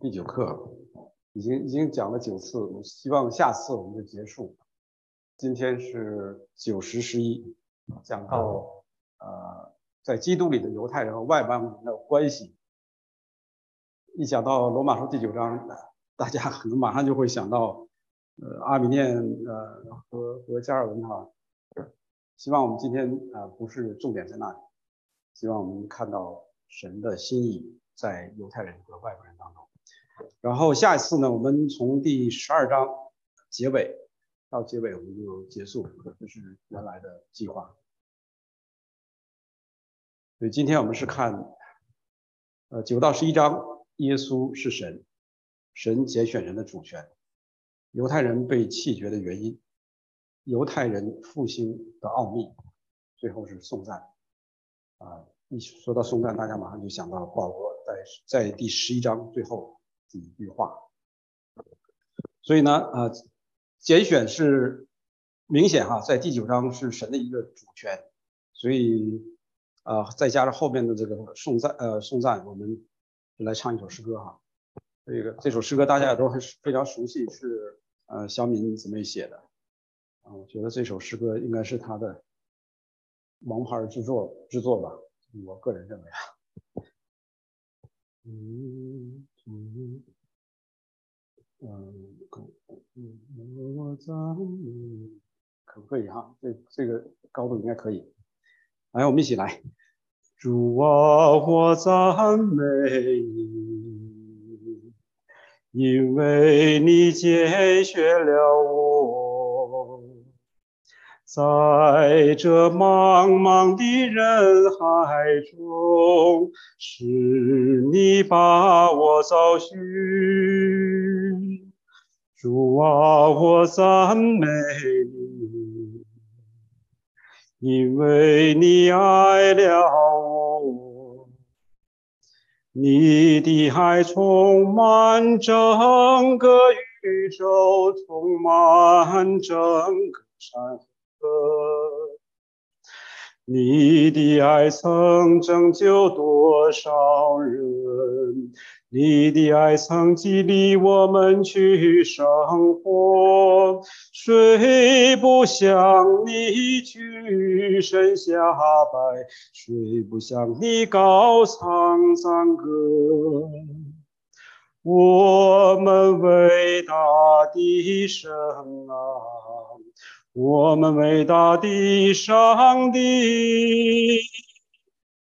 第九课已经已经讲了九次，我希望下次我们就结束。今天是九十十一，讲到呃，在基督里的犹太人和外邦人的关系。一讲到罗马书第九章，大家可能马上就会想到呃阿米念呃和和加尔文哈。希望我们今天啊不是重点在那里，希望我们看到神的心意在犹太人和外国人当中。然后下一次呢，我们从第十二章结尾到结尾，我们就结束，这是原来的计划。所以今天我们是看，呃，九到十一章，耶稣是神，神拣选人的主权，犹太人被弃绝的原因，犹太人复兴的奥秘，最后是颂赞。啊，一说到颂赞，大家马上就想到保罗在在第十一章最后。几句话，所以呢，呃，拣选是明显哈，在第九章是神的一个主权，所以呃，再加上后面的这个颂赞，呃，颂赞，我们来唱一首诗歌哈。这个这首诗歌大家也都很非常熟悉，是呃小敏姊妹写的啊，我觉得这首诗歌应该是他的王牌之作之作吧，我个人认为啊。嗯。嗯嗯，可我赞美，可不可以哈？这这个高度应该可以。来，我们一起来。主啊，我赞美你，因为你解决了我。在这茫茫的人海中，是你把我找寻。主啊，我赞美你，因为你爱了我。你的爱充满整个宇宙，充满整个山河。你的爱曾拯救多少人？你的爱曾激励我们去生活。谁不向你屈身下拜？谁不向你高唱赞歌？我们伟大的神啊！我们伟大的上帝，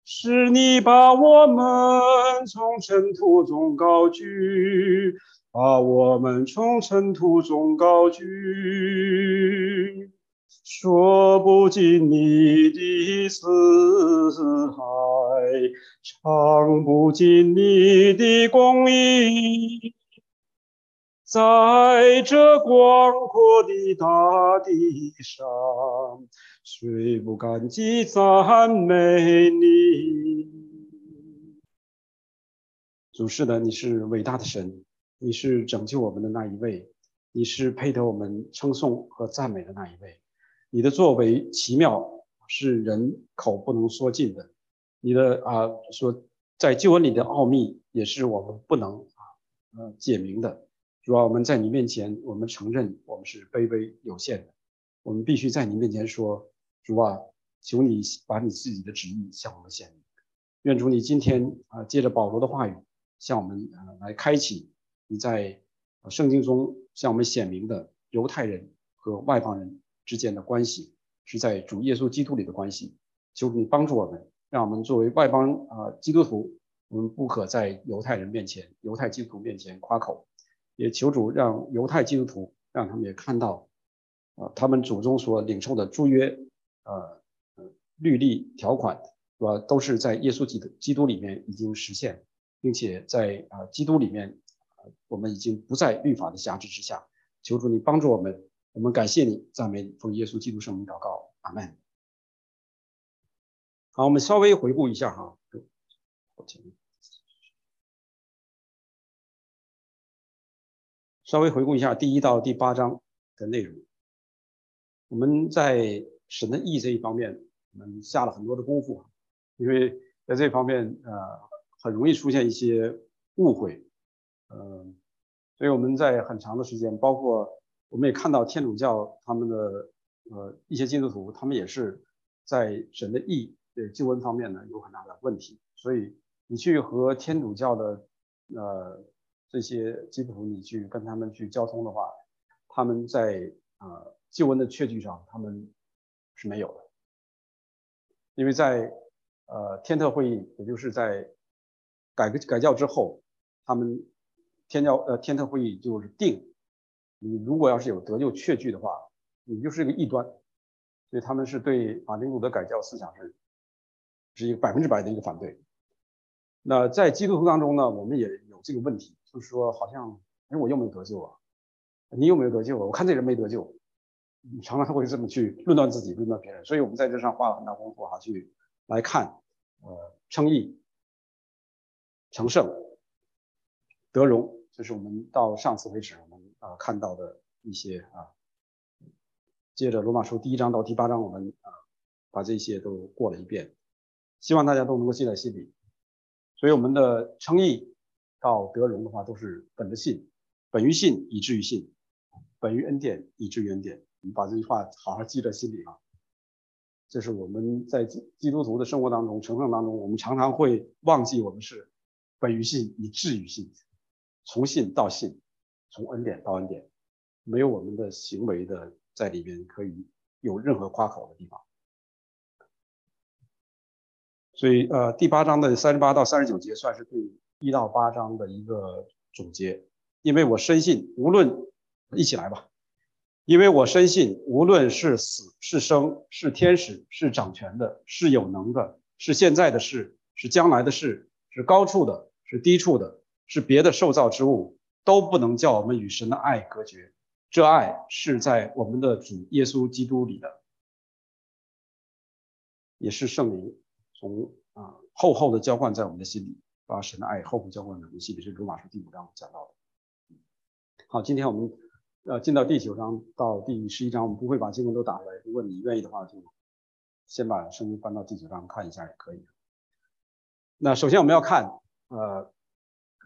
是你把我们从尘土中高举，把我们从尘土中高举，说不尽你的慈爱，唱不尽你的公义。在这广阔的大地上，谁不感激赞美你？主是的，你是伟大的神，你是拯救我们的那一位，你是配得我们称颂和赞美的那一位。你的作为奇妙，是人口不能说尽的。你的啊，说在救恩里的奥秘，也是我们不能啊呃解明的。主啊，我们在你面前，我们承认我们是卑微有限的，我们必须在你面前说：主啊，求你把你自己的旨意向我们显明。愿主你今天啊，借着保罗的话语，向我们啊来开启你在圣经中向我们显明的犹太人和外邦人之间的关系，是在主耶稣基督里的关系。求你帮助我们，让我们作为外邦啊基督徒，我们不可在犹太人面前、犹太基督徒面前夸口。也求主让犹太基督徒让他们也看到，啊，他们祖宗所领受的诸约，呃，律例条款，是吧？都是在耶稣基督基督里面已经实现，并且在啊基督里面，我们已经不在律法的辖制之下。求主你帮助我们，我们感谢你，赞美你奉耶稣基督圣名祷告，阿门。好，我们稍微回顾一下哈，稍微回顾一下第一到第八章的内容。我们在神的意这一方面，我们下了很多的功夫，因为在这方面，呃，很容易出现一些误会，嗯，所以我们在很长的时间，包括我们也看到天主教他们的呃一些基督徒，他们也是在神的义的救恩方面呢有很大的问题。所以你去和天主教的呃这些基督徒，你去跟他们去交通的话，他们在呃救恩的确据上，他们是没有的，因为在呃天特会议，也就是在改革改教之后，他们天教呃天特会议就是定，你如果要是有得救确据的话，你就是一个异端，所以他们是对马丁路德改教思想是是一个百分之百的一个反对。那在基督徒当中呢，我们也有这个问题，就是说好像哎我又没得救啊，你又没有得救啊，我看这人没得救，你常常会这么去论断自己，论断别人，所以我们在这上花了很大功夫哈，去来看呃称义。成圣得荣，这是我们到上次为止我们啊看到的一些啊。接着罗马书第一章到第八章，我们啊把这些都过了一遍，希望大家都能够记在心里。所以我们的称义到德荣的话，都是本着信，本于信以至于信，本于恩典以至于恩典。我们把这句话好好记在心里啊。这是我们在基基督徒的生活当中、成圣当中，我们常常会忘记我们是。本于信，以至于信，从信到信，从恩典到恩典，没有我们的行为的在里边可以有任何夸口的地方。所以，呃，第八章的三十八到三十九节算是对一到八章的一个总结。因为我深信，无论一起来吧，因为我深信，无论是死是生，是天使是掌权的，是有能的，是现在的事，是将来的事，是高处的。是低处的，是别的受造之物，都不能叫我们与神的爱隔绝。这爱是在我们的主耶稣基督里的，也是圣灵从啊厚厚的浇灌在我们的心里，把神的爱厚厚浇灌在我们心里。是罗马书第五章讲到的。好，今天我们呃进到第九章到第十一章，我们不会把经文都打出来。如果你愿意的话，就先把圣经翻到第九章看一下也可以。那首先我们要看。呃，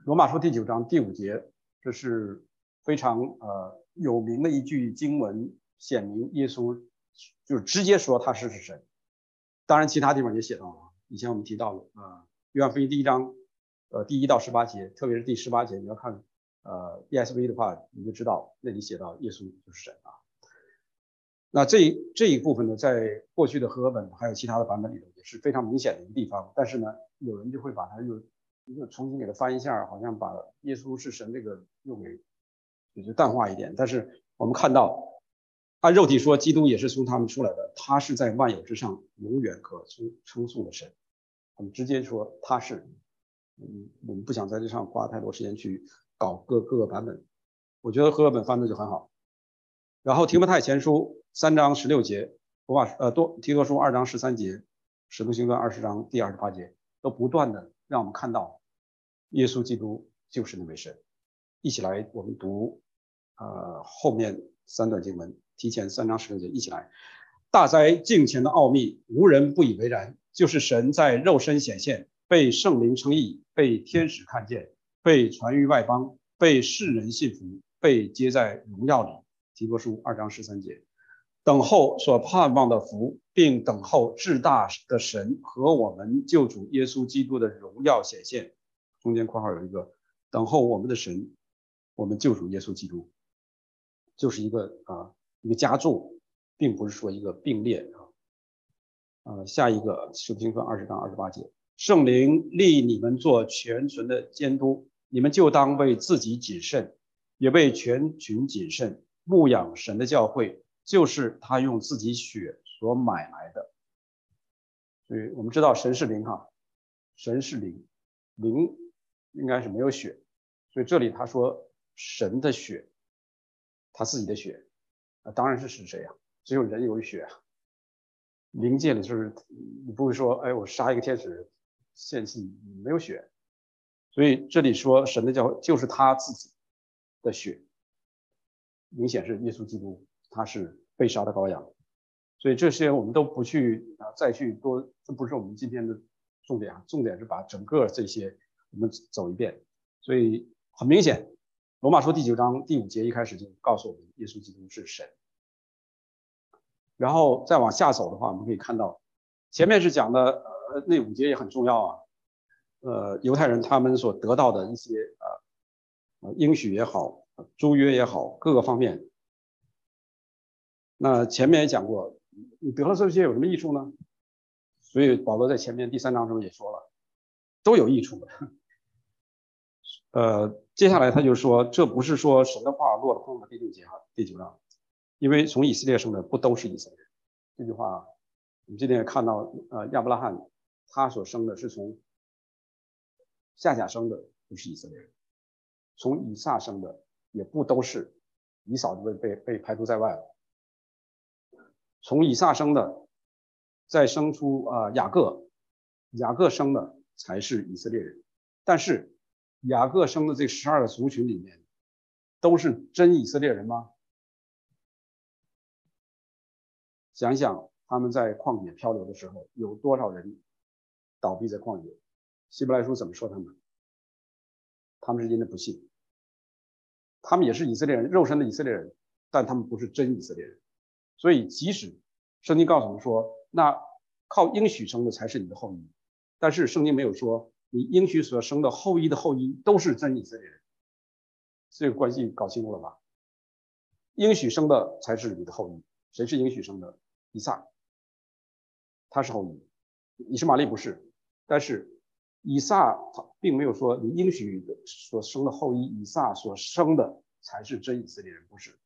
罗马书第九章第五节，这是非常呃有名的一句经文，显明耶稣就是直接说他是是神。当然，其他地方也写到了，以前我们提到了啊，约翰福音第一章呃第一到十八节，特别是第十八节，你要看呃 ESV 的话，你就知道那里写到耶稣就是神啊。那这这一部分呢，在过去的和合本还有其他的版本里头也是非常明显的一个地方，但是呢，有人就会把它又又重新给它翻一下，好像把耶稣是神这个又给也就淡化一点。但是我们看到，按肉体说，基督也是从他们出来的，他是在万有之上，永远可称称颂的神。我们直接说他是。嗯，我们不想在这上花太多时间去搞各各个版本。我觉得和合本翻的就很好。然后提摩太前书三章十六节，罗马呃多提多书二章十三节，使徒行传二十章第二十八节，都不断的。让我们看到，耶稣基督就是那位神。一起来，我们读，呃，后面三段经文，提前三章十六节，一起来。大哉敬虔的奥秘，无人不以为然。就是神在肉身显现，被圣灵称义，被天使看见，被传于外邦，被世人信服，被接在荣耀里。提多书二章十三节。等候所盼望的福，并等候至大的神和我们救主耶稣基督的荣耀显现。中间括号有一个等候我们的神，我们救主耶稣基督，就是一个啊一个加注，并不是说一个并列啊。啊，下一个使徒行传二十章二十八节，圣灵立你们做全存的监督，你们就当为自己谨慎，也为全群谨慎，牧养神的教会。就是他用自己血所买来的，所以我们知道神是灵哈，神是灵，灵应该是没有血，所以这里他说神的血，他自己的血，啊当然是是谁呀？只有人有血啊，灵界里就是你不会说哎我杀一个天使献祭没有血，所以这里说神的教就是他自己的血，明显是耶稣基督。他是被杀的羔羊，所以这些我们都不去啊，再去多，这不是我们今天的重点啊。重点是把整个这些我们走一遍。所以很明显，罗马书第九章第五节一开始就告诉我们，耶稣基督是神。然后再往下走的话，我们可以看到，前面是讲的呃那五节也很重要啊，呃犹太人他们所得到的一些呃应许也好，租约也好，各个方面。那前面也讲过，你得了这些有什么益处呢？所以保罗在前面第三章中也说了，都有益处的。呃，接下来他就说，这不是说神的话落了空的第六节哈，第九章，因为从以色列生的不都是以色列人。这句话，我们今天也看到，呃，亚伯拉罕他所生的是从夏甲生的，不是以色列人；从以撒生的也不都是，以扫就被被被排除在外了。从以撒生的，再生出啊雅各，雅各生的才是以色列人，但是。雅各生的这十二个族群里面，都是真以色列人吗？想想他们在旷野漂流的时候，有多少人倒闭在旷野？希伯来书怎么说他们？他们是因为不信，他们也是以色列人，肉身的以色列人，但他们不是真以色列人。所以，即使圣经告诉我们说，那靠应许生的才是你的后裔，但是圣经没有说。你应许所生的后裔的后裔都是真以色列人，这个关系搞清楚了吧？应许生的才是你的后裔，谁是应许生的？以撒，他是后裔，以实玛丽不是。但是以撒他并没有说你应许所生的后裔以撒所生的才是真以色列人，不是。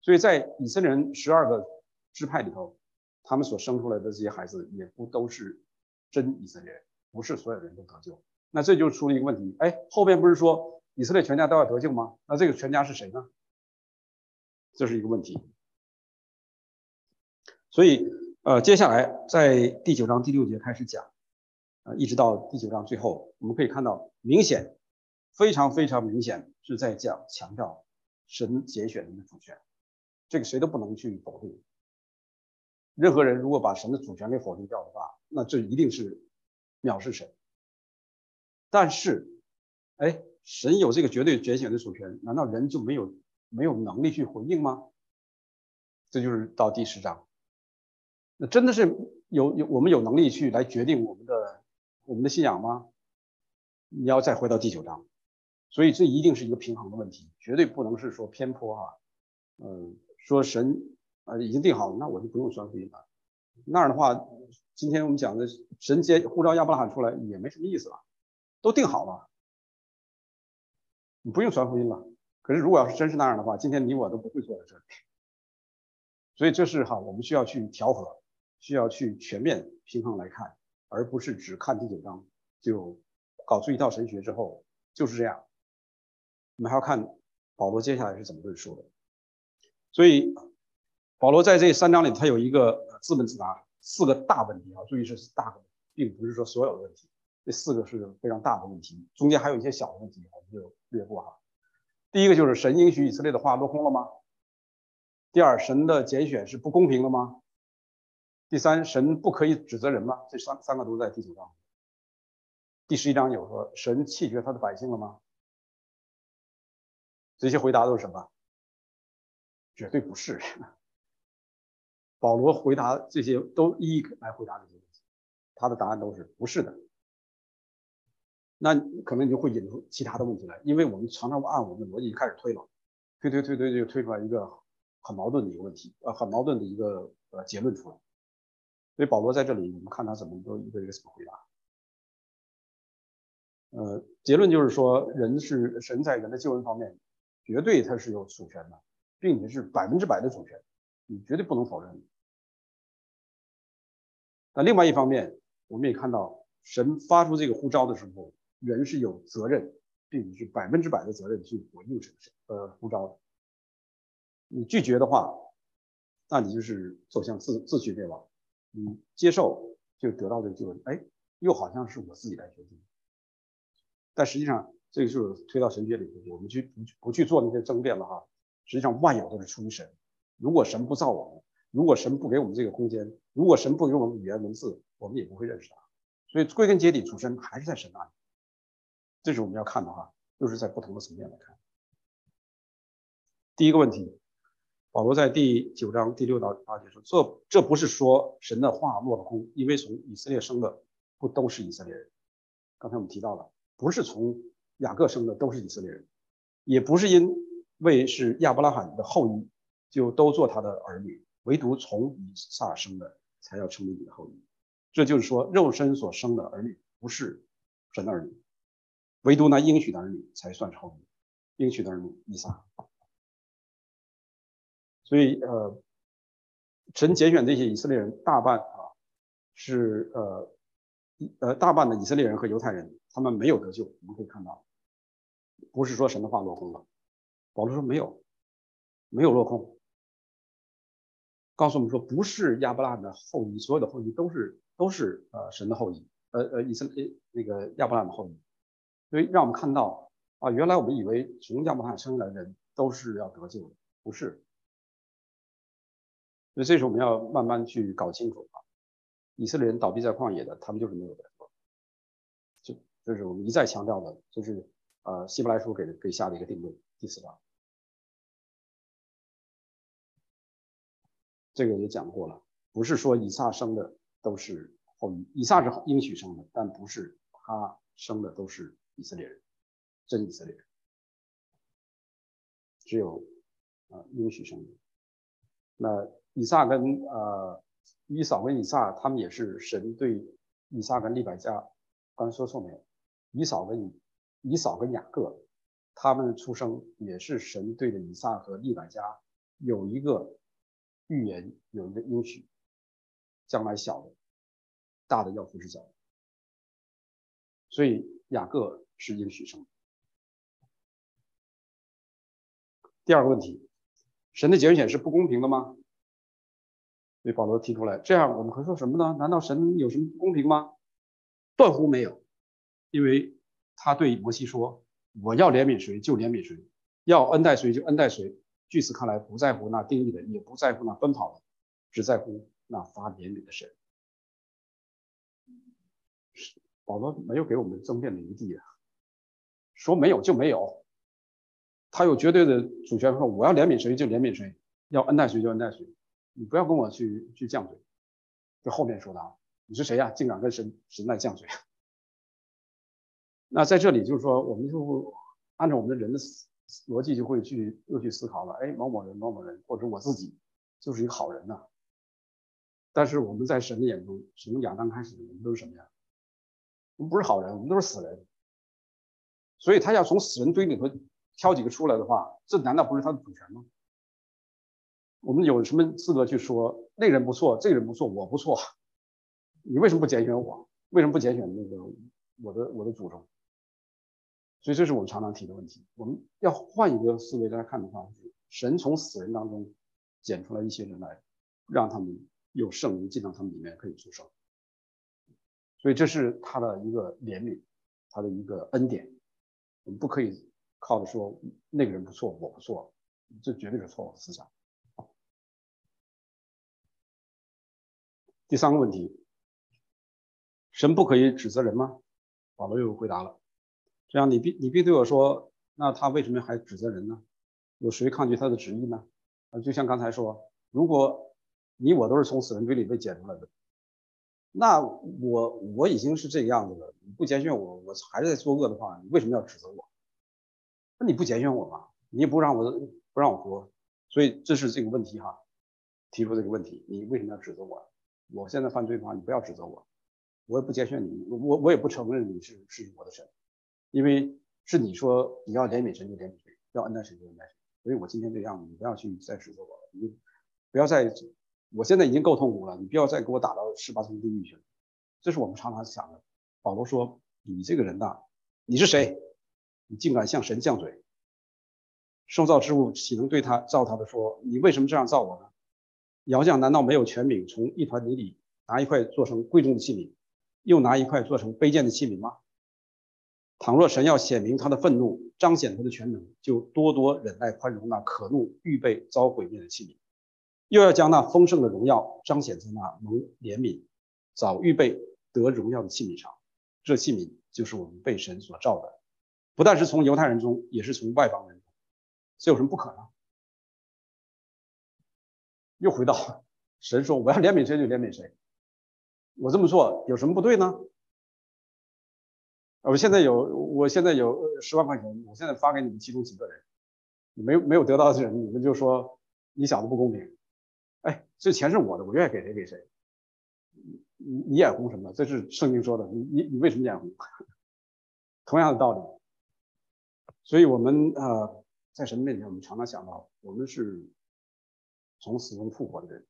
所以在以色列人十二个支派里头，他们所生出来的这些孩子也不都是真以色列人。不是所有人都得救，那这就出了一个问题。哎，后边不是说以色列全家都要得救吗？那这个全家是谁呢？这是一个问题。所以，呃，接下来在第九章第六节开始讲，呃，一直到第九章最后，我们可以看到，明显，非常非常明显是在讲强调神拣选人的主权，这个谁都不能去否定。任何人如果把神的主权给否定掉的话，那这一定是。藐视神，但是，哎，神有这个绝对拣选的主权，难道人就没有没有能力去回应吗？这就是到第十章，那真的是有有我们有能力去来决定我们的我们的信仰吗？你要再回到第九章，所以这一定是一个平衡的问题，绝对不能是说偏颇哈，嗯，说神啊已经定好了，那我就不用传福音了，那样的话。今天我们讲的神接呼召亚伯拉罕出来也没什么意思了，都定好了，你不用传福音了。可是如果要是真是那样的话，今天你我都不会坐在这里。所以这是哈，我们需要去调和，需要去全面平衡来看，而不是只看第九章就搞出一套神学之后就是这样。我们还要看保罗接下来是怎么论述的。所以保罗在这三章里，他有一个自问自答。四个大问题啊，注意是大的，并不是说所有的问题。这四个是非常大的问题，中间还有一些小的问题，我们就略过哈。第一个就是神应许以色列的话落空了吗？第二，神的拣选是不公平的吗？第三，神不可以指责人吗？这三三个都在第九章。第十一章有说神弃绝他的百姓了吗？这些回答都是什么？绝对不是。保罗回答这些都一一来回答这些问题，他的答案都是不是的。那可能就会引出其他的问题来，因为我们常常按我们的逻辑开始推了，推推推推就推出来一个很矛盾的一个问题，呃，很矛盾的一个呃结论出来。所以保罗在这里，我们看他怎么都一个一个怎么回答。呃，结论就是说，人是神在人的救恩方面，绝对他是有主权的，并且是百分之百的主权，你绝对不能否认。那另外一方面，我们也看到神发出这个呼召的时候，人是有责任，并且是百分之百的责任去回应神呃呼召的。你拒绝的话，那你就是走向自自取灭亡。嗯接受就得到这个救恩，哎，又好像是我自己来决定。但实际上，这个就是推到神学里头，我们去不不去做那些争辩了哈。实际上，万有都是出于神。如果神不造我们，如果神不给我们这个空间，如果神不给我们语言文字，我们也不会认识他。所以归根结底，主神还是在神那里。这是我们要看的哈。就是在不同的层面来看。第一个问题，保罗在第九章第六到八节说：“这这不是说神的话落了空，因为从以色列生的不都是以色列人。刚才我们提到了，不是从雅各生的都是以色列人，也不是因为是亚伯拉罕的后裔就都做他的儿女，唯独从以撒生的才要成为你的后裔。这就是说，肉身所生的儿女不是神的儿女。”唯独那应许的儿女才算是后裔，应许的儿女以撒。所以，呃，神拣选这些以色列人，大半啊是呃，呃大半的以色列人和犹太人，他们没有得救。我们可以看到，不是说神的话落空了。保罗说没有，没有落空，告诉我们说不是亚伯拉罕的后裔，所有的后裔都是都是呃神的后裔，呃呃以色列那个亚伯拉罕的后裔。所以让我们看到啊，原来我们以为从亚伯拉罕生来的人都是要得救的，不是。所以这时候我们要慢慢去搞清楚啊，以色列人倒闭在旷野的，他们就是没有得救。就是我们一再强调的，就是呃希伯来书给给下的一个定论，第四章。这个也讲过了，不是说以撒生的都是后裔，以撒是应许生的，但不是他生的都是。以色列人，真以色列人，只有啊应许生的。那以撒跟呃以扫跟以撒，他们也是神对以撒跟利百加，刚才说错没有？以扫跟以以扫跟雅各，他们的出生也是神对着以撒和利百加有一个预言，有一个应许，将来小的，大的要服侍小的，所以雅各。是应许生。第二个问题，神的拣选是不公平的吗？对保罗提出来，这样我们可以说什么呢？难道神有什么不公平吗？断乎没有，因为他对摩西说：“我要怜悯谁就怜悯谁，要恩待谁就恩待谁。”据此看来，不在乎那定义的，也不在乎那奔跑的，只在乎那发怜悯的神。保罗没有给我们争辩的余地啊。说没有就没有，他有绝对的主权，说我要怜悯谁就怜悯谁，要恩待谁就恩待谁，你不要跟我去去犟嘴。这后面说的啊，你是谁呀？竟敢跟神神来犟嘴？那在这里就是说，我们就按照我们的人的逻辑就会去又去思考了。哎，某某人某某人，或者我自己就是一个好人呐。但是我们在神的眼中，从亚当开始，我们都是什么呀？我们不是好人，我们都是死人。所以他要从死人堆里头挑几个出来的话，这难道不是他的主权吗？我们有什么资格去说那人不错，这个人不错，我不错？你为什么不拣选我？为什么不拣选那个我的我的祖宗？所以这是我们常常提的问题。我们要换一个思维来看的话，神从死人当中捡出来一些人来，让他们有圣灵进到他们里面可以出生。所以这是他的一个怜悯，他的一个恩典。我们不可以靠着说那个人不错，我不错，这绝对是错误的思想。第三个问题，神不可以指责人吗？保罗又回答了，这样你必你必对我说，那他为什么还指责人呢？有谁抗拒他的旨意呢？啊，就像刚才说，如果你我都是从死人堆里被捡出来的，那我我已经是这个样子了。你不拣选我，我还是在作恶的话，你为什么要指责我？那你不拣选我吗？你也不让我不让我活，所以这是这个问题哈，提出这个问题，你为什么要指责我？我现在犯罪的话，你不要指责我，我也不接劝你，我我也不承认你是是我的神，因为是你说你要怜悯神就怜悯谁，要恩待谁就恩待谁，所以我今天这样，你不要去再指责我了，你不要再，我现在已经够痛苦了，你不要再给我打到十八层地狱去了，这是我们常常想的。保罗说：“你这个人呐，你是谁？你竟敢向神犟嘴？受造之物岂能对他造他的说？你为什么这样造我呢？窑匠难道没有权柄从一团泥里拿一块做成贵重的器皿，又拿一块做成卑贱的器皿吗？倘若神要显明他的愤怒，彰显他的全能，就多多忍耐宽容那可怒预备遭毁灭的器皿，又要将那丰盛的荣耀彰显在那蒙怜悯早预备得荣耀的器皿上。”这器皿就是我们被神所造的，不但是从犹太人中，也是从外邦人中，这有什么不可能？又回到神说我要怜悯谁就怜悯谁，我这么做有什么不对呢？我现在有我现在有十万块钱，我现在发给你们其中几个人，没没有得到的人，你们就说你想的不公平。哎，这钱是我的，我愿意给谁给谁。你你眼红什么？这是圣经说的，你你你为什么眼红？同样的道理。所以我们呃在神面前，我们常常想到，我们是从死中复活的人，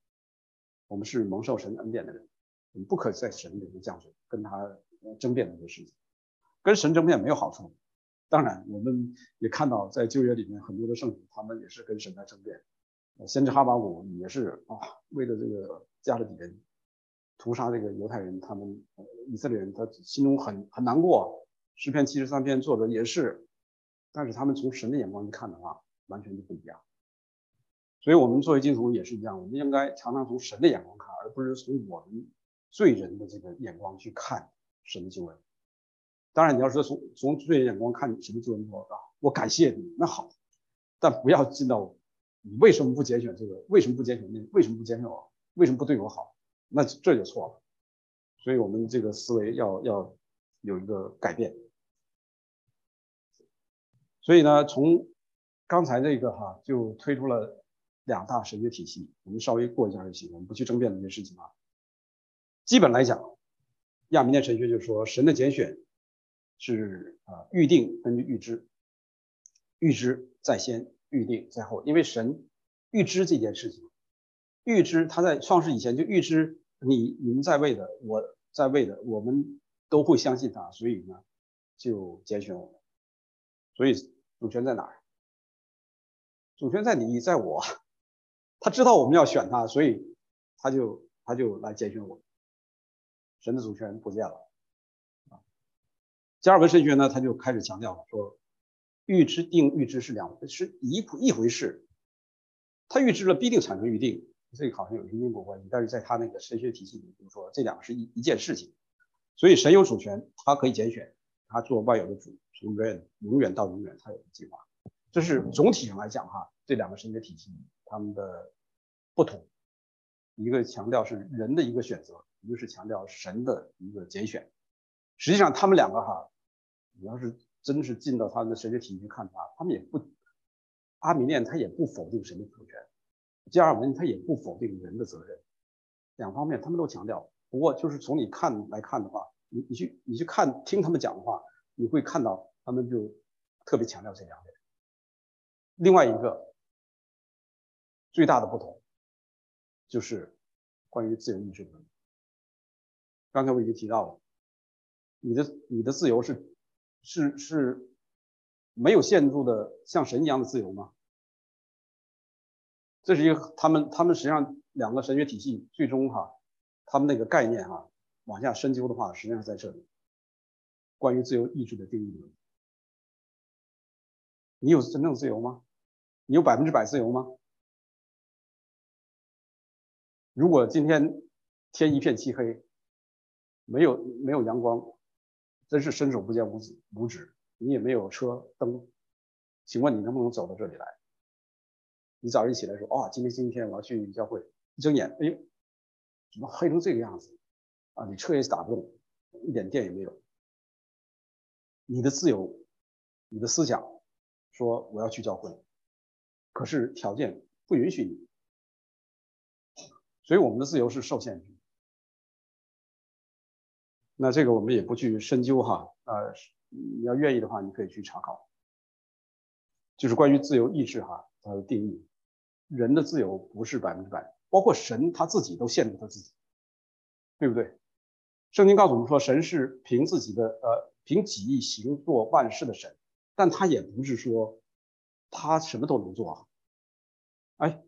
我们是蒙受神恩典的人，我们不可在神里面降罪，跟他争辩这些事情，跟神争辩没有好处。当然，我们也看到在旧约里面很多的圣徒，他们也是跟神在争辩。先知哈巴谷也是啊，为了这个加勒底人屠杀这个犹太人，他们以色列人，他心中很很难过。诗篇七十三篇作者也是，但是他们从神的眼光去看的话，完全就不一样。所以，我们作为基督徒也是一样，我们应该常常从神的眼光看，而不是从我们罪人的这个眼光去看神的救恩。当然，你要说从从罪人眼光看神的救恩，说啊，我感谢你，那好，但不要进到。你为什么不拣选这个？为什么不拣选那？为什么不拣选我？为什么不对我好？那这就错了。所以我们这个思维要要有一个改变。所以呢，从刚才这个哈就推出了两大神学体系。我们稍微过一下就行，我们不去争辩这些事情啊。基本来讲，亚米念神学就是说神的拣选是啊预定根据预知，预知在先。预定在后，因为神预知这件事情，预知他在创世以前就预知你你们在位的，我在位的，我们都会相信他，所以呢，就拣选我们。所以主权在哪儿？主权在你，在我。他知道我们要选他，所以他就他就来拣选我。神的主权不见了啊。加尔文神学呢，他就开始强调说。预知定预知是两是一一回事，他预知了必定产生预定，这个好像有些因果关系，但是在他那个神学体系里，就是说这两个是一一件事情，所以神有主权，他可以拣选，他做万有的主，从远永远到永远，他有计划，这是总体上来讲哈，这两个神学体系他们的不同，一个强调是人的一个选择，一个是强调神的一个拣选，实际上他们两个哈，你要是。真是进到他们的神学体系去看他，他们也不，阿米念他也不否定神的主权，加尔文他也不否定人的责任，两方面他们都强调。不过就是从你看来看的话，你你去你去看听他们讲的话，你会看到他们就特别强调这两点。另外一个最大的不同就是关于自由意志的问题。刚才我已经提到了，你的你的自由是。是是没有限度的像神一样的自由吗？这是一个他们他们实际上两个神学体系最终哈，他们那个概念哈往下深究的话，实际上在这里，关于自由意志的定义。你有真正自由吗？你有百分之百自由吗？如果今天天一片漆黑，没有没有阳光。真是伸手不见五指，五指，你也没有车灯，请问你能不能走到这里来？你早上一起来说，哦，今天星期天我要去教会，一睁眼，哎呦，怎么黑成这个样子？啊，你车也打不动，一点电也没有。你的自由，你的思想说我要去教会，可是条件不允许你，所以我们的自由是受限制。那这个我们也不去深究哈，呃，你要愿意的话，你可以去查考，就是关于自由意志哈，它的定义，人的自由不是百分之百，包括神他自己都限制他自己，对不对？圣经告诉我们说，神是凭自己的呃凭己意行做万事的神，但他也不是说他什么都能做。哎，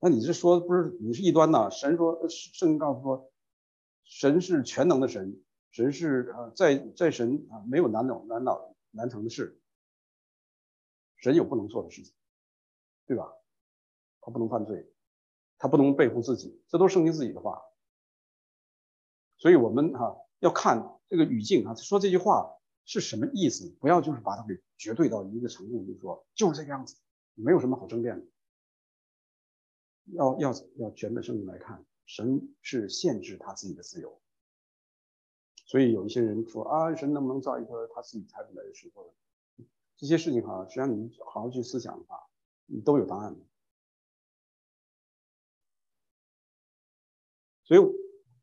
那你这说不是你是异端呐？神说圣经告诉说，神是全能的神。神是啊，在在神啊，没有难倒难倒难成的事。神有不能做的事情，对吧？他不能犯罪，他不能背负自己，这都是圣经自己的话。所以我们哈要看这个语境啊，说这句话是什么意思？不要就是把它给绝对到一个程度，就是说就是这个样子，没有什么好争辩的。要要要全本圣经来看，神是限制他自己的自由。所以有一些人说啊，神能不能造一个他自己猜不来的石头？这些事情哈，实际上你好好去思想的话，你都有答案的。所以，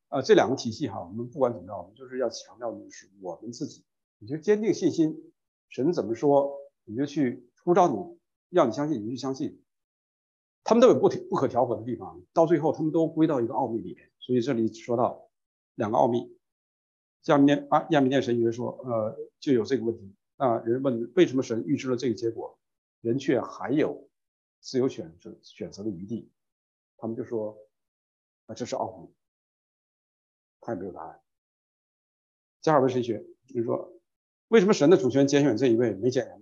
呃，这两个体系哈，我们不管怎么着，我们就是要强调的是我们自己，你就坚定信心，神怎么说，你就去呼召你，要你相信，你就去相信。他们都有不不可调和的地方，到最后他们都归到一个奥秘里面。所以这里说到两个奥秘。亚米念啊，亚米念神学说，呃，就有这个问题啊。人问为什么神预知了这个结果，人却还有自由选择选择的余地？他们就说，啊，这是奥秘，他也没有答案。加尔文神学就是说，为什么神的主权拣选这一位，没拣选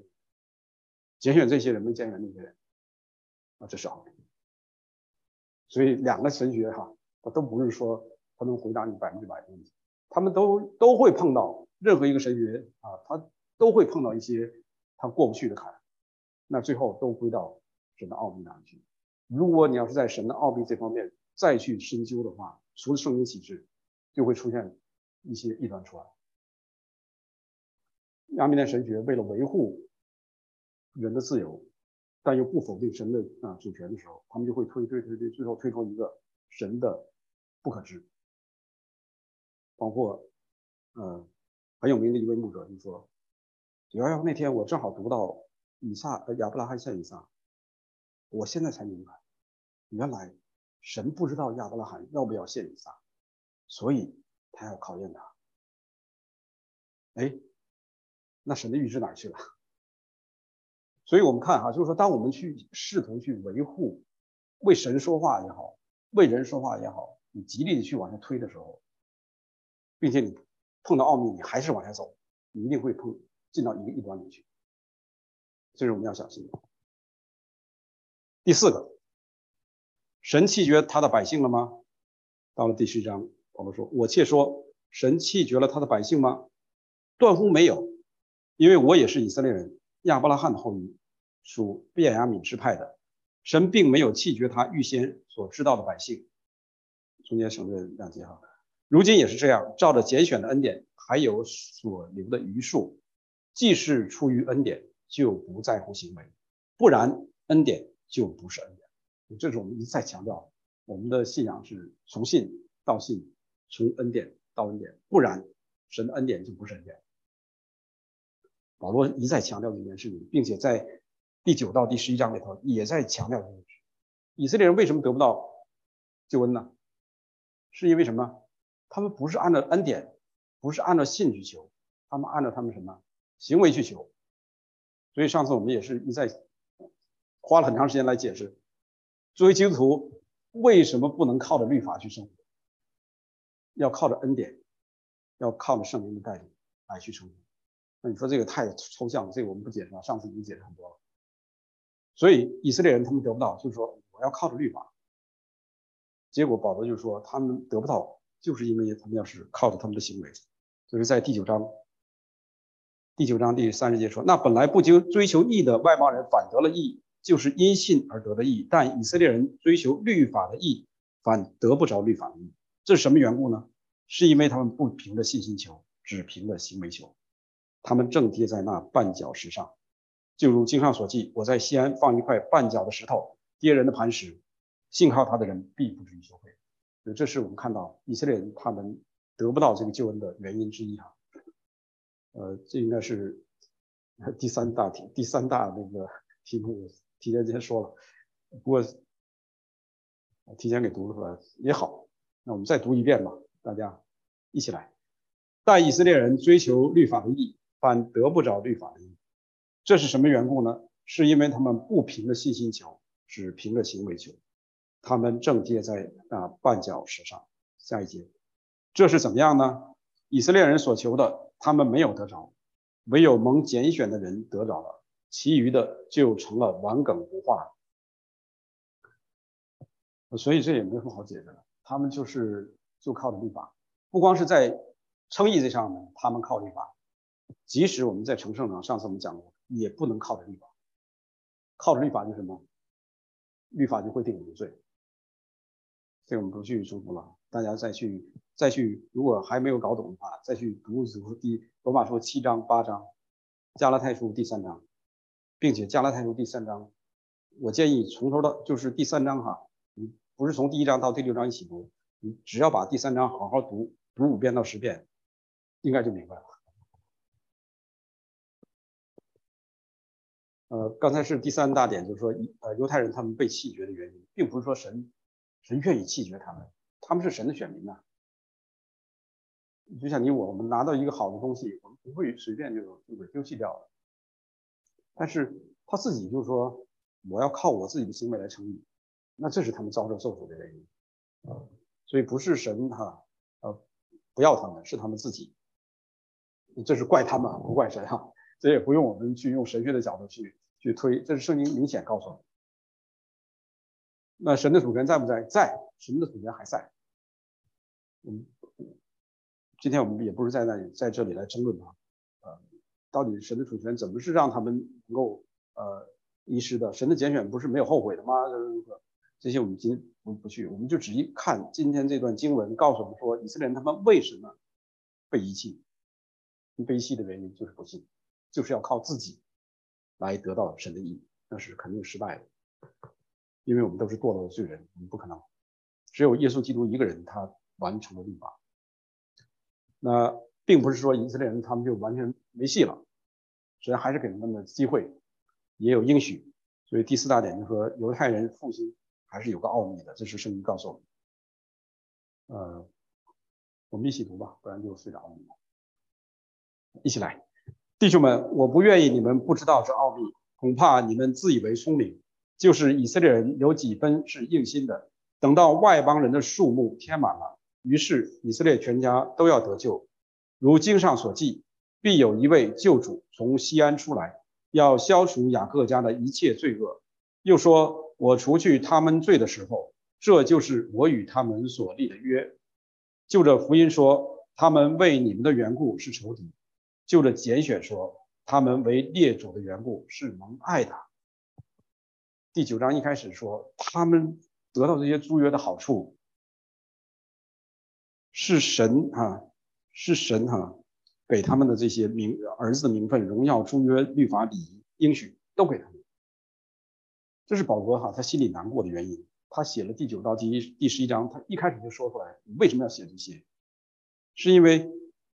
拣选这些人，没拣选那些人？啊，这是奥秘。所以两个神学哈，他都不是说他能回答你百分之百的问题。他们都都会碰到任何一个神学啊，他都会碰到一些他过不去的坎，那最后都归到神的奥秘那里去。如果你要是在神的奥秘这方面再去深究的话，除了圣经启示，就会出现一些异端出来。亚米念神学为了维护人的自由，但又不否定神的啊主权的时候，他们就会推推推推，最后推出一个神的不可知。包括，呃，很有名的一位牧者就说：“九幺幺那天，我正好读到以撒，呃，亚伯拉罕献以撒，我现在才明白，原来神不知道亚伯拉罕要不要献以撒，所以他要考验他。哎，那神的预知哪去了？所以我们看哈，就是说，当我们去试图去维护为神说话也好，为人说话也好，你极力的去往下推的时候。”并且你碰到奥秘，你还是往下走，你一定会碰进到一个异端里去，这是我们要小心的。第四个，神弃绝他的百姓了吗？到了第十章，保罗说：“我且说，神弃绝了他的百姓吗？断乎没有，因为我也是以色列人，亚伯拉罕的后裔，属便雅敏支派的。神并没有弃绝他预先所知道的百姓。”中间省略两节哈。如今也是这样，照着拣选的恩典，还有所留的余数，既是出于恩典，就不在乎行为；不然，恩典就不是恩典。这是我们一再强调，我们的信仰是从信到信，从恩典到恩典，不然，神的恩典就不是恩典。保罗一再强调这件事情，并且在第九到第十一章里头也在强调这件事。以色列人为什么得不到救恩呢？是因为什么？他们不是按照恩典，不是按照信去求，他们按照他们什么行为去求。所以上次我们也是一再花了很长时间来解释，作为基督徒为什么不能靠着律法去生活，要靠着恩典，要靠着圣灵的带领来去生活。那你说这个太抽象了，这个我们不解释了。上次已经解释很多了。所以以色列人他们得不到，就是说我要靠着律法，结果保罗就说他们得不到。就是因为他们要是靠着他们的行为，所以在第九章，第九章第三十节说：“那本来不求追求义的外邦人反得了义，就是因信而得的义；但以色列人追求律法的义，反得不着律法的义。这是什么缘故呢？是因为他们不凭着信心求，只凭着行为求。他们正跌在那绊脚石上，就如经上所记：我在西安放一块绊脚的石头，跌人的磐石，信靠他的人必不至于羞愧。”这是我们看到以色列人他们得不到这个救恩的原因之一啊。呃，这应该是 第三大题，第三大那个题目提前先说了，不过提前给读了出来也好。那我们再读一遍吧，大家一起来。但以色列人追求律法的义，反得不着律法的义，这是什么缘故呢？是因为他们不凭着信心求，只凭着行为求。他们正跌在啊绊脚石上。下一节，这是怎么样呢？以色列人所求的，他们没有得着；唯有蒙拣选的人得着了，其余的就成了顽梗不化。所以这也没什么好解释的。他们就是就靠的律法，不光是在称义这上面，他们靠律法，即使我们在成圣上，上次我们讲过，也不能靠着律法，靠着律法就什么？律法就会定我们罪。这个我们不去重复了，大家再去再去，如果还没有搞懂的话，再去读一读第罗马书七章八章，加拉太书第三章，并且加拉太书第三章，我建议从头到就是第三章哈，你不是从第一章到第六章一起读，你只要把第三章好好读读五遍到十遍，应该就明白了。呃，刚才是第三大点，就是说，呃，犹太人他们被弃绝的原因，并不是说神。神愿意弃绝他们，他们是神的选民呐。就像你我，我们拿到一个好的东西，我们不会随便就就给丢弃掉了。但是他自己就说，我要靠我自己的行为来成义，那这是他们遭受受苦的原因。所以不是神哈，呃，不要他们，是他们自己。这是怪他们，不怪神哈。这也不用我们去用神学的角度去去推，这是圣经明显告诉我们。那神的主权在不在？在，神的主权还在。嗯，今天我们也不是在那里在这里来争论啊，呃，到底神的主权怎么是让他们能够呃遗失的？神的拣选不是没有后悔的吗？这些我们今不不去，我们就只一看今天这段经文，告诉我们说以色列人他们为什么被遗弃？被遗弃的原因就是不信，就是要靠自己来得到神的意，那是肯定失败的。因为我们都是堕落的罪人，我们不可能。只有耶稣基督一个人，他完成了律法。那并不是说以色列人他们就完全没戏了，实际上还是给他们的机会，也有应许。所以第四大点就是说，犹太人复兴还是有个奥秘的，这是圣经告诉我们。呃，我们一起读吧，不然就睡着了。一起来，弟兄们，我不愿意你们不知道这奥秘，恐怕你们自以为聪明。就是以色列人有几分是硬心的，等到外邦人的数目填满了，于是以色列全家都要得救。如经上所记，必有一位救主从西安出来，要消除雅各家的一切罪恶。又说：“我除去他们罪的时候，这就是我与他们所立的约。”就着福音说，他们为你们的缘故是仇敌；就着拣选说，他们为列祖的缘故是蒙爱的。第九章一开始说，他们得到这些租约的好处，是神啊，是神哈给他们的这些名儿子的名分、荣耀、租约、律法、礼仪、应许都给他们。这是保罗哈他心里难过的原因。他写了第九到第一第十一章，他一开始就说出来，你为什么要写这些？是因为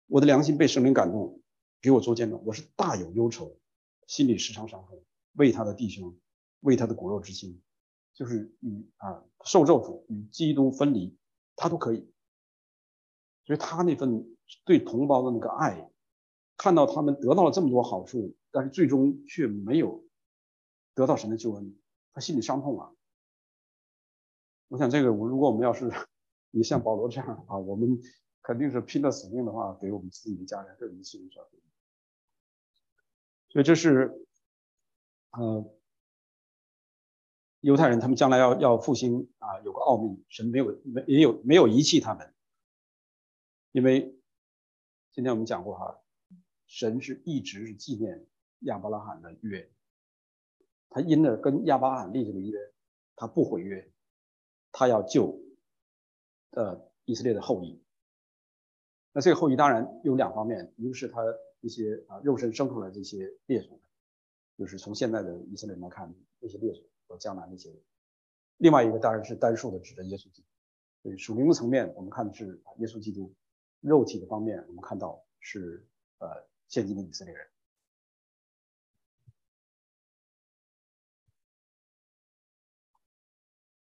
我的良心被圣灵感动，给我做见证，我是大有忧愁，心里时常伤痛，为他的弟兄。为他的骨肉之心，就是与啊受咒诅与基督分离，他都可以。所以他那份对同胞的那个爱，看到他们得到了这么多好处，但是最终却没有得到神的救恩，他心里伤痛啊。我想这个，我如果我们要是 你像保罗这样啊，我们肯定是拼了死命的话，给我们自己的家人个人心里伤。所以这是，呃。犹太人他们将来要要复兴啊，有个奥秘，神没有没也有没有遗弃他们，因为今天我们讲过哈，神是一直是纪念亚伯拉罕的约，他因着跟亚伯拉罕立这个约，他不毁约，他要救呃以色列的后裔。那这个后裔当然有两方面，一个是他一些啊肉身生出来这些列祖，就是从现在的以色列人来看那些列祖。和江南那些，另外一个当然是单数的指的耶稣基督。所以属灵的层面，我们看的是耶稣基督；肉体的方面，我们看到是呃现今的以色列人。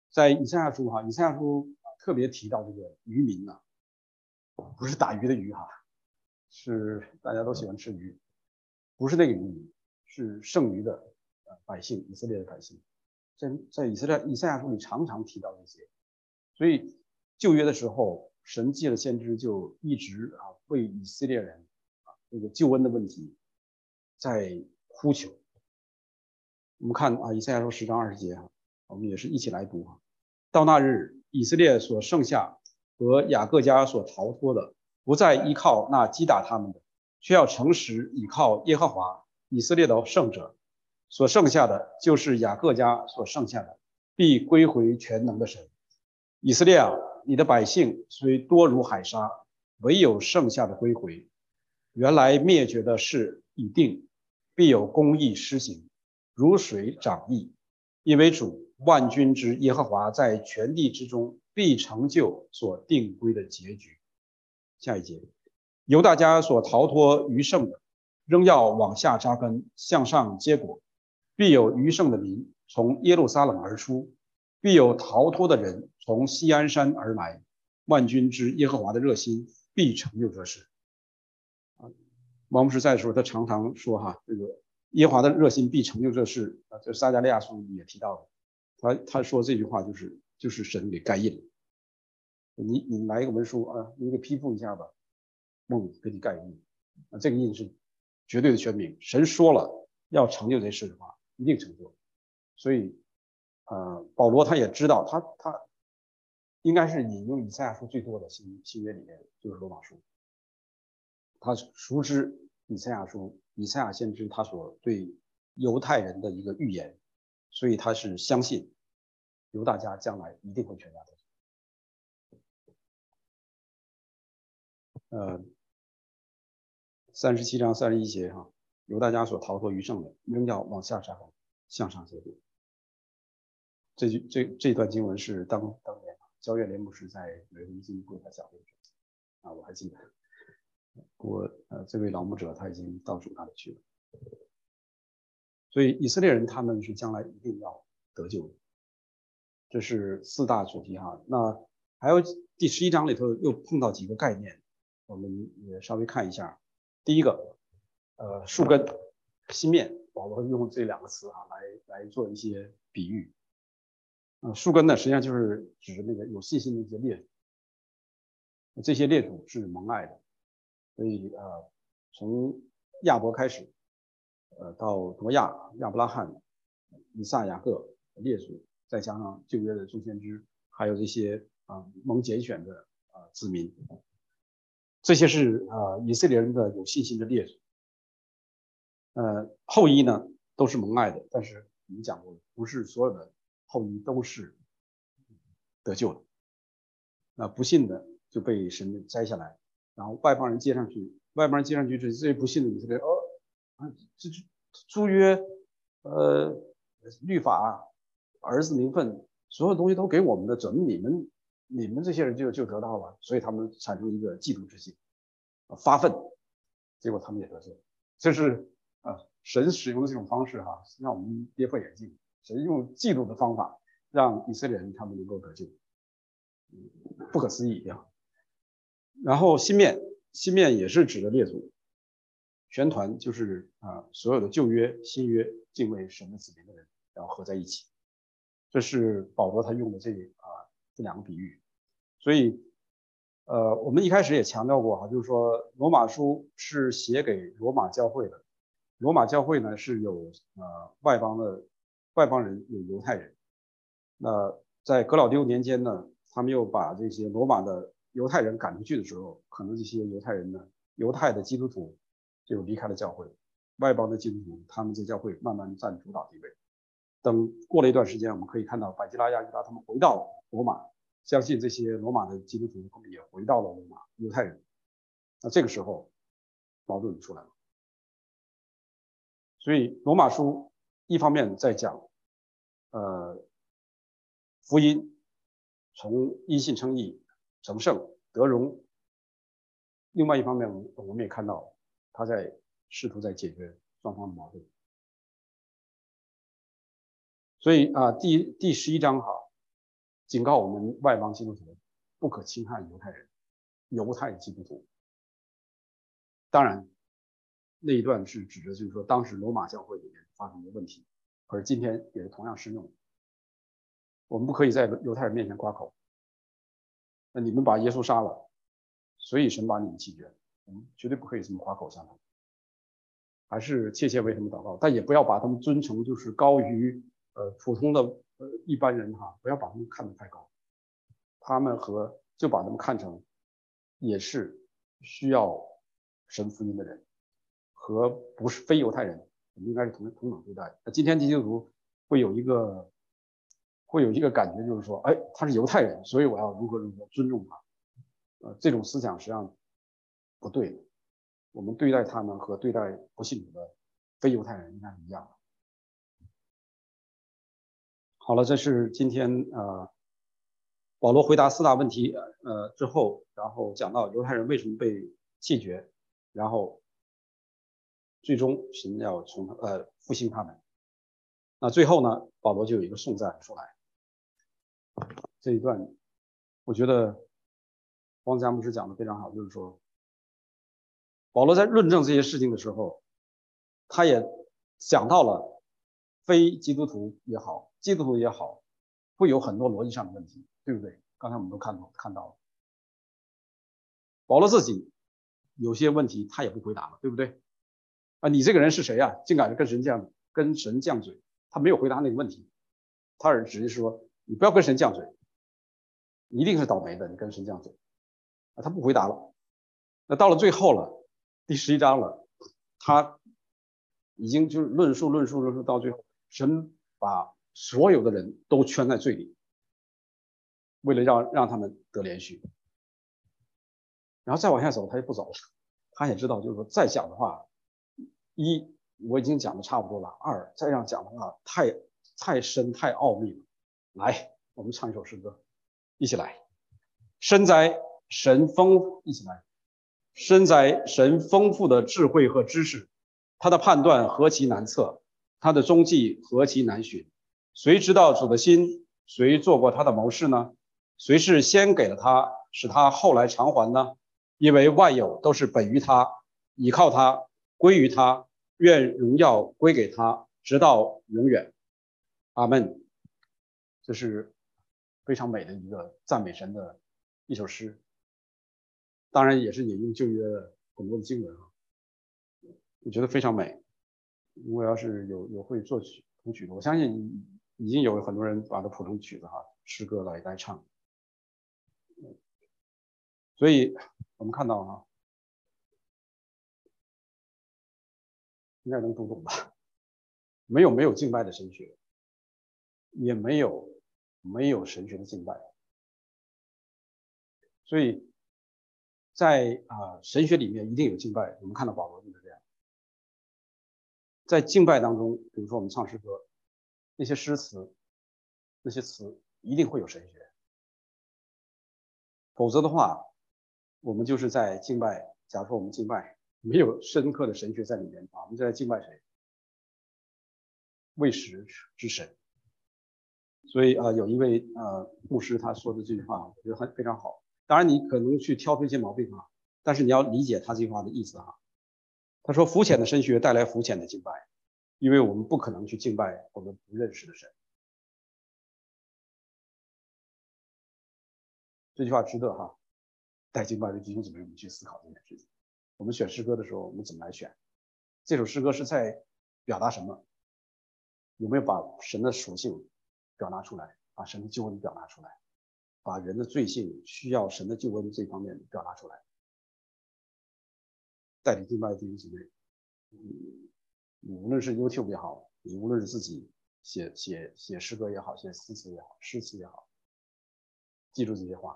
在以赛亚书哈，以赛亚书特别提到这个渔民呐，不是打鱼的鱼哈，是大家都喜欢吃鱼，不是那个渔民，是剩余的呃百姓，以色列的百姓。在在以色列以赛亚书里常常提到这些，所以旧约的时候，神借了先知就一直啊为以色列人啊这个救恩的问题在呼求。我们看啊以赛亚书十章二十节哈，我们也是一起来读哈。到那日，以色列所剩下和雅各家所逃脱的，不再依靠那击打他们的，却要诚实倚靠耶和华以色列的圣者，所剩下的就是雅各家所剩下的，必归回全能的神。以色列啊，你的百姓虽多如海沙，唯有剩下的归回。原来灭绝的事已定，必有公义施行，如水涨溢。因为主万军之耶和华在全地之中必成就所定规的结局。下一节，由大家所逃脱余剩的，仍要往下扎根，向上结果，必有余剩的民从耶路撒冷而出，必有逃脱的人从西安山而来。万军之耶和华的热心必成就这事。啊，王牧师在的时候，他常常说哈，这个耶和华的热心必成就这事啊，这撒加利亚书也提到的。他他说这句话就是就是神给盖印。你你来一个文书啊，你给批复一下吧，梦给你盖印，啊，这个印是绝对的全名。神说了要成就这事的话，一定成就。所以，呃，保罗他也知道，他他应该是引用以赛亚书最多的新新约里面就是罗马书。他熟知以赛亚书，以赛亚先知他所对犹太人的一个预言，所以他是相信由大家将来一定会全家得救。呃，三十七章三十一节哈，由大家所逃脱余剩的，仍要往下扎根，向上结果。这句这这段经文是当当年焦岳连牧师在雷文基会他讲的啊，我还记得。我呃，这位老牧者他已经到主那里去了。所以以色列人他们是将来一定要得救的，这是四大主题哈。那还有第十一章里头又碰到几个概念。我们也稍微看一下，第一个，呃，树根、新面，保罗用这两个词哈来来做一些比喻。呃，树根呢，实际上就是指那个有信心的一些列祖，这些列祖是蒙爱的，所以呃，从亚伯开始，呃，到挪亚、亚伯拉罕、以撒、雅各列祖，再加上旧约的众先知，还有这些啊蒙拣选的啊子民。这些是啊以色列人的有信心的列祖，呃后裔呢都是蒙爱的，但是我们讲过，不是所有的后裔都是得救的，那不信的就被神摘下来，然后外邦人接上去，外邦人接上去，这这些不信的以色列，哦这这租约，呃律法，儿子名分，所有东西都给我们的，怎么你们？你们这些人就就得到了，所以他们产生一个嫉妒之心，发愤，结果他们也得罪。这是啊，神使用的这种方式哈，让我们跌破眼镜。神用嫉妒的方法让以色列人他们能够得救，不可思议呀。然后新面，新面也是指的列祖，全团就是啊，所有的旧约、新约敬畏神的子民的人，然后合在一起。这是保罗他用的这啊这两个比喻。所以，呃，我们一开始也强调过哈，就是说罗马书是写给罗马教会的，罗马教会呢是有呃外邦的外邦人，有犹太人。那在格老丢年间呢，他们又把这些罗马的犹太人赶出去的时候，可能这些犹太人呢，犹太的基督徒就离开了教会，外邦的基督徒他们在教会慢慢占主导地位。等过了一段时间，我们可以看到百基拉、亚基拉他们回到罗马。相信这些罗马的基督徒，他们也回到了罗马，犹太人。那这个时候，矛盾出来了。所以罗马书一方面在讲，呃，福音从因信称义、成圣得荣；另外一方面，我我们也看到他在试图在解决双方的矛盾。所以啊，第第十一章哈。警告我们外邦基督徒不可侵害犹太人，犹太基督徒。当然，那一段是指的，就是说当时罗马教会里面发生的问题，而今天也是同样适用。我们不可以在犹太人面前夸口，那你们把耶稣杀了，所以神把你们弃绝，我们绝对不可以这么夸口向他们，还是切切为他们祷告，但也不要把他们尊崇就是高于呃普通的。呃，一般人哈，不要把他们看得太高，他们和就把他们看成也是需要神福音的人，和不是非犹太人，我们应该是同同等对待。那今天基督徒会有一个会有一个感觉，就是说，哎，他是犹太人，所以我要如何如何尊重他。呃，这种思想实际上不对。我们对待他们和对待不信主的非犹太人应该是一样的。好了，这是今天呃保罗回答四大问题呃之后，然后讲到犹太人为什么被弃绝，然后最终神要从呃复兴他们。那最后呢，保罗就有一个颂赞出来。这一段我觉得汪家牧师讲的非常好，就是说。保罗在论证这些事情的时候，他也讲到了非基督徒也好，基督徒也好，会有很多逻辑上的问题，对不对？刚才我们都看到看到了，保罗自己有些问题他也不回答了，对不对？啊，你这个人是谁呀？竟敢跟神犟跟神犟嘴？他没有回答那个问题，他是直接说你不要跟神犟嘴，一定是倒霉的，你跟神犟嘴啊，他不回答了。那到了最后了。第十一章了，他已经就是论述论述论述到最后，神把所有的人都圈在罪里，为了让让他们得连续，然后再往下走，他就不走了。他也知道，就是说再讲的话，一我已经讲的差不多了，二再这样讲的话太太深太奥秘了。来，我们唱一首诗歌，一起来，身在神丰，一起来。身在神丰富的智慧和知识，他的判断何其难测，他的踪迹何其难寻。谁知道主的心？谁做过他的谋士呢？谁是先给了他，使他后来偿还呢？因为万有都是本于他，倚靠他，归于他，愿荣耀归给他，直到永远。阿门。这是非常美的一个赞美神的一首诗。当然也是引用旧约的很多的经文啊，我觉得非常美。如果要是有有会作曲谱曲的，我相信已经有很多人把它谱成曲子哈，诗歌来来唱。所以我们看到哈，应该能读懂吧？没有没有敬拜的神学，也没有没有神学的敬拜，所以。在啊神学里面一定有敬拜，我们看到保罗就是这样。在敬拜当中，比如说我们唱诗歌，那些诗词，那些词一定会有神学，否则的话，我们就是在敬拜。假如说我们敬拜没有深刻的神学在里面啊，我们在敬拜谁？为食之神。所以啊，有一位呃牧师他说的这句话，我觉得很非常好。当然，你可能去挑出一些毛病啊，但是你要理解他这句话的意思哈。他说：“肤浅的神学带来肤浅的敬拜，因为我们不可能去敬拜我们不认识的神。”这句话值得哈，带敬拜的弟兄姊妹们去思考这件事情。我们选诗歌的时候，我们怎么来选？这首诗歌是在表达什么？有没有把神的属性表达出来？把神的救恩表达出来？把人的罪性需要神的救恩这方面表达出来，带领敬拜的弟兄姊妹，你无论是 YouTube 也好，你无论是自己写写写诗歌也好，写诗词也好，诗词也好，记住这些话，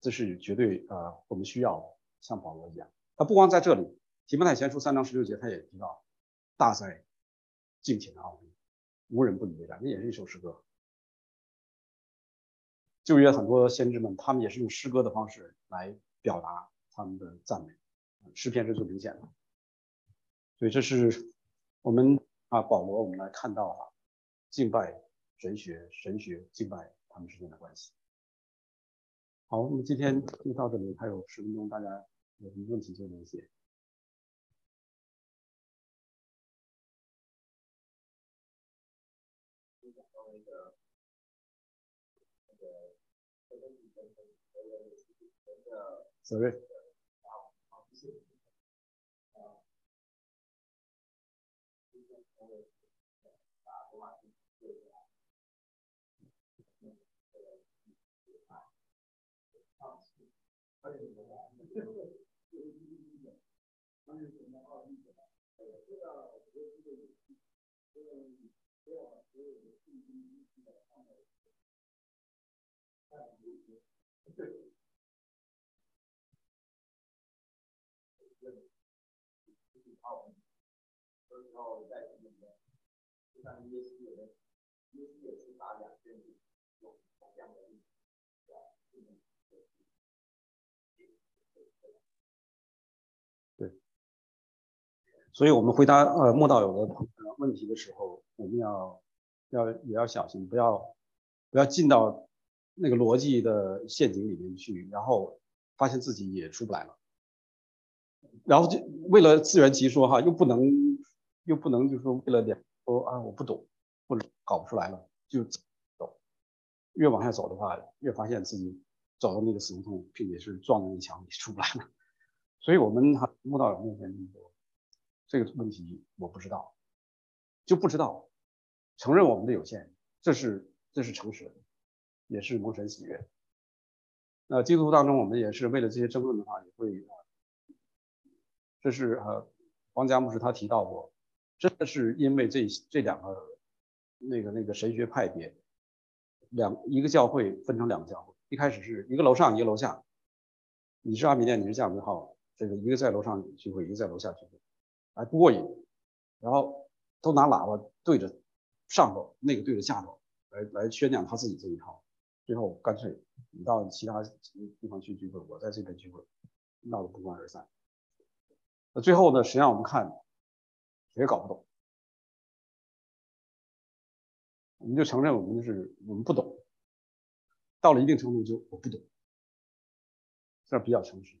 这是绝对呃我们需要的，像保罗一样。他不光在这里，《提摩太前书》三章十六节，他也提到大在敬虔的奥秘，无人不以为然，那也是一首诗歌。旧约很多先知们，他们也是用诗歌的方式来表达他们的赞美，诗篇是最明显的。所以这是我们啊保罗，我们来看到啊敬拜神学、神学敬拜他们之间的关系。好，我们今天就到这里，还有十分钟，大家有什么问题就联系联系。Sorry. 对，所以我们回答呃莫道友的问题的时候，我们要要也要小心，不要不要进到那个逻辑的陷阱里面去，然后发现自己也出不来了，然后就为了自圆其说哈，又不能又不能就是说为了两说啊我不懂或者搞不出来了就走，越往下走的话，越发现自己走到那个死胡同，并且是撞着那墙也出不来了。所以我们还摸到面前说这个问题我不知道，就不知道，承认我们的有限，这是这是诚实，也是蒙神喜悦。那基督徒当中，我们也是为了这些争论的话，也会，这是呃王家牧师他提到过，真的是因为这这两个那个那个神学派别，两一个教会分成两个教会，一开始是一个楼上一个楼下，你是阿米念，你是加门号。这个一个在楼上聚会，一个在楼下聚会，还不过瘾。然后都拿喇叭对着上头，那个对着下头，来来宣讲他自己这一套。最后干脆你到其他地方去聚会，我在这边聚会，闹得不欢而散。那最后呢，实际上我们看谁也搞不懂，我们就承认我们是我们不懂。到了一定程度就我不懂，这比较诚实。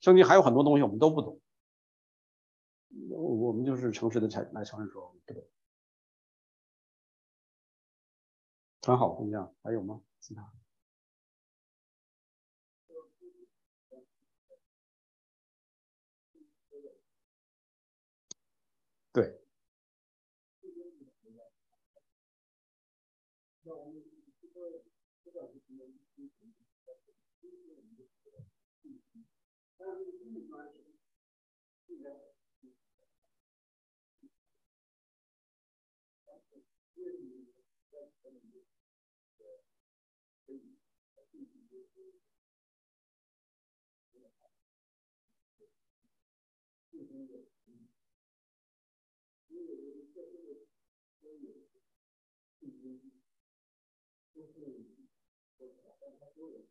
圣经还有很多东西我们都不懂，我们就是诚实的承来承认说不懂。很好，姑娘，还有吗？其他？对。嗯。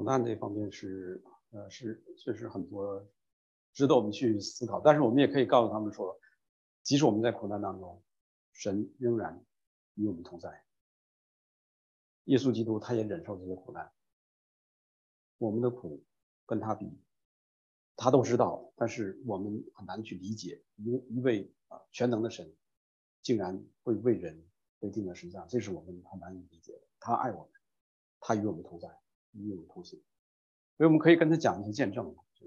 苦难这方面是，呃，是确实很多值得我们去思考。但是我们也可以告诉他们说，即使我们在苦难当中，神仍然与我们同在。耶稣基督他也忍受这些苦难，我们的苦跟他比，他都知道，但是我们很难去理解一一位啊全能的神，竟然会为人被钉在十字架，这是我们很难以理解的。他爱我们，他与我们同在。义务同行，所以我们可以跟他讲一些见证啊，就。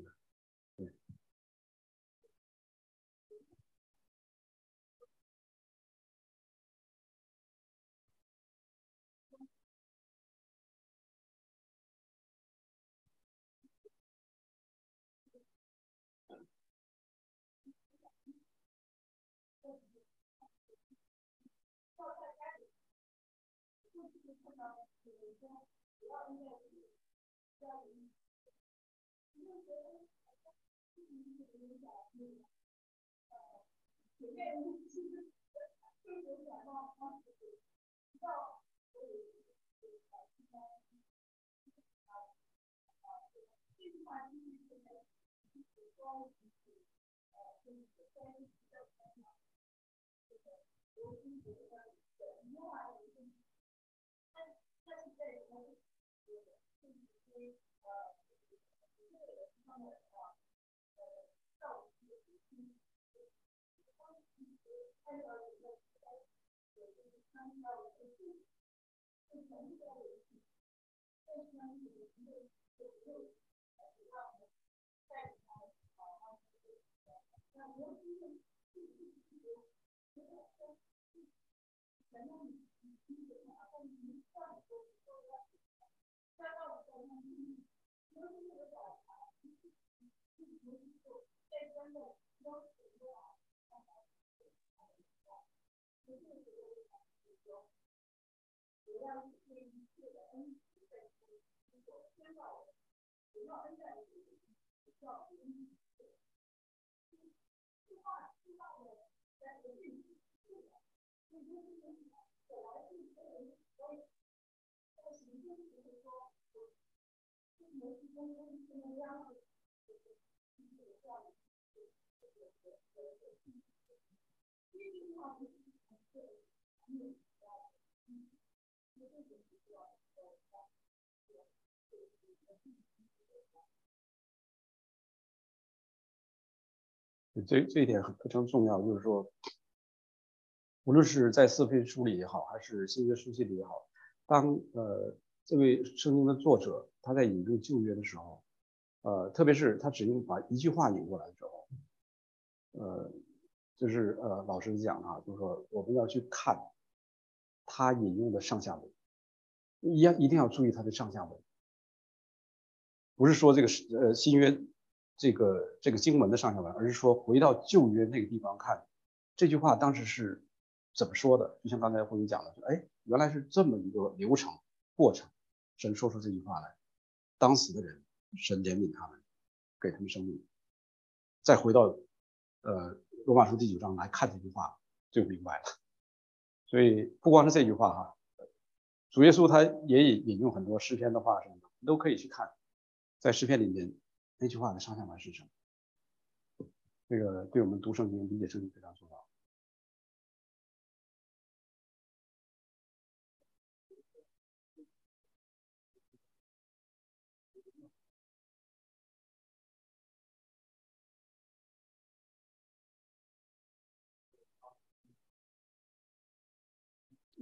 另外一个，另外一个。按照这个，就是商家，就是自己，就全部都是自己，再商品的，就就，渠道，代理商，然后就是，那模式就是自己自己，然后说自己，全都是自己做的啊！你赚多少，赚到五百万，你都是这个小孩，你你你做电商的，要求。真的，对。这这这这一点非常重要，就是说，无论是在四非书里也好，还是新约书信里也好，当呃这位圣经的作者他在引用旧约的时候，呃，特别是他只用把一句话引过来的时候，呃，就是呃老师讲啊，就是说我们要去看他引用的上下文，一样一定要注意他的上下文，不是说这个是呃新约。这个这个经文的上下文，而是说回到旧约那个地方看这句话当时是怎么说的。就像刚才慧英讲的，哎，原来是这么一个流程过程，神说出这句话来，当时的人神怜悯他们，给他们生命。再回到呃罗马书第九章来看这句话，就明白了。所以不光是这句话哈，主耶稣他也引引用很多诗篇的话什么的，你都可以去看，在诗篇里面。那句话的上下文是什么？这个对我们读圣经、理解圣经非常重要。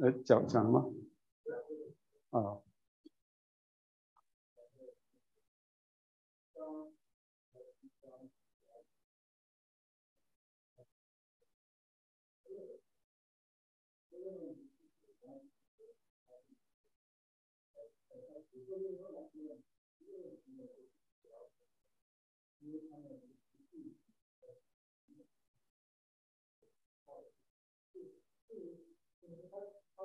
呃，讲讲了吗？啊。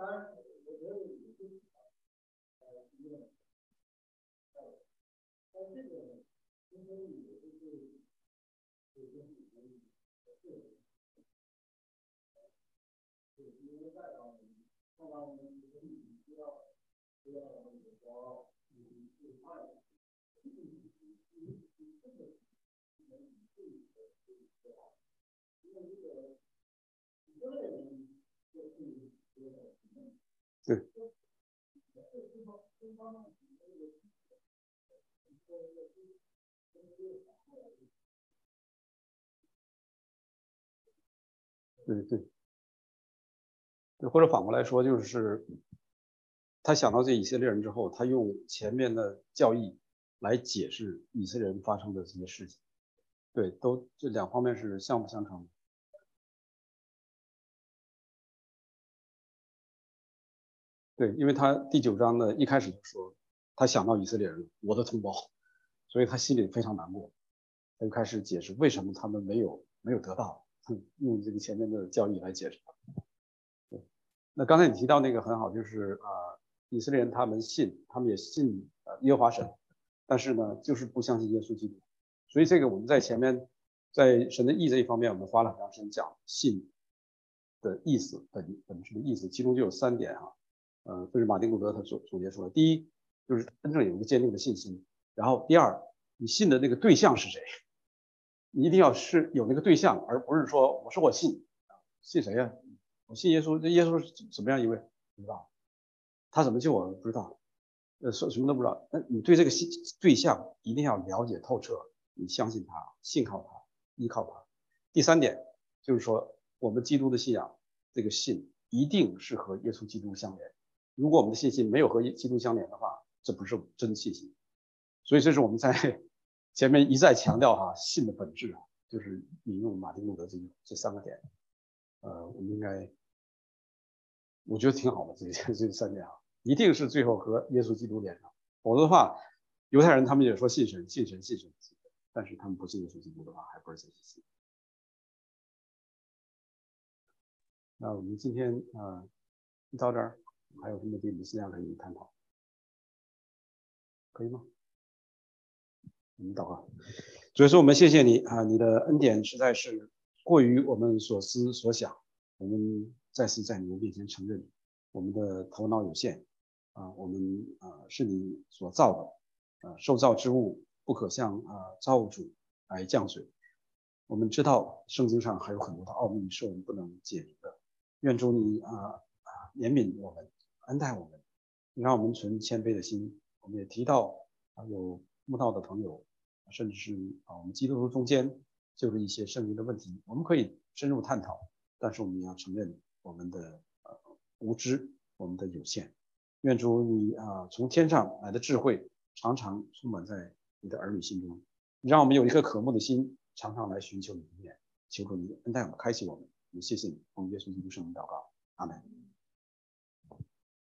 当然我觉得你们呃挺好呃但这个因为你们就是首先你们就是因为外导外导我们可能已经知道对。对对，对，或者反过来说，就是他想到这以色列人之后，他用前面的教义来解释以色列人发生的这些事情。对，都这两方面是相辅相成的。对，因为他第九章呢一开始就说，他想到以色列人，我的同胞，所以他心里非常难过，他就开始解释为什么他们没有没有得到。用这个前面的教义来解释。对，那刚才你提到那个很好，就是啊，以色列人他们信，他们也信呃耶和华神，但是呢，就是不相信耶稣基督。所以这个我们在前面在神的意这一方面，我们花了很长时间讲信的意思本本质的意思，其中就有三点哈，呃，这是马丁路德他总总结出来。第一，就是真正有一个坚定的信心；然后第二，你信的那个对象是谁？你一定要是有那个对象，而不是说我说我信，信谁呀？我信耶稣。这耶稣是怎么样一位？不知道。他怎么救我？不知道。呃，说什么都不知道。那你对这个信对象一定要了解透彻，你相信他，信靠他，依靠他。第三点就是说，我们基督的信仰，这个信一定是和耶稣基督相连。如果我们的信心没有和基督相连的话，这不是真信心。所以这是我们在。前面一再强调哈，信的本质啊，就是引用马丁路德这这三个点，呃，我们应该，我觉得挺好的，这这三点啊，一定是最后和耶稣基督连上，否则的话，犹太人他们也说信神，信神，信神，但是他们不信耶稣基督的话，还不是真信。那我们今天啊，到这儿，还有什么地方尽量可以探讨，可以吗？我们祷告，所以说我们谢谢你啊，你的恩典实在是过于我们所思所想。我们再次在你的面前承认，我们的头脑有限啊，我们啊是你所造的啊，受造之物不可向啊造物主来降水。我们知道圣经上还有很多的奥秘是我们不能解明的。愿主你啊怜悯我们，恩待我们，让我们存谦卑的心。我们也提到啊有慕道的朋友。甚至是啊，我们基督徒中间就是一些圣灵的问题，我们可以深入探讨，但是我们要承认我们的呃无知，我们的有限。愿主你啊从天上来的智慧常常充满在你的儿女心中，让我们有一颗渴慕的心，常常来寻求你的面，求主你恩待我们，开启我们。也谢谢你，奉耶稣基督圣名祷告，阿门。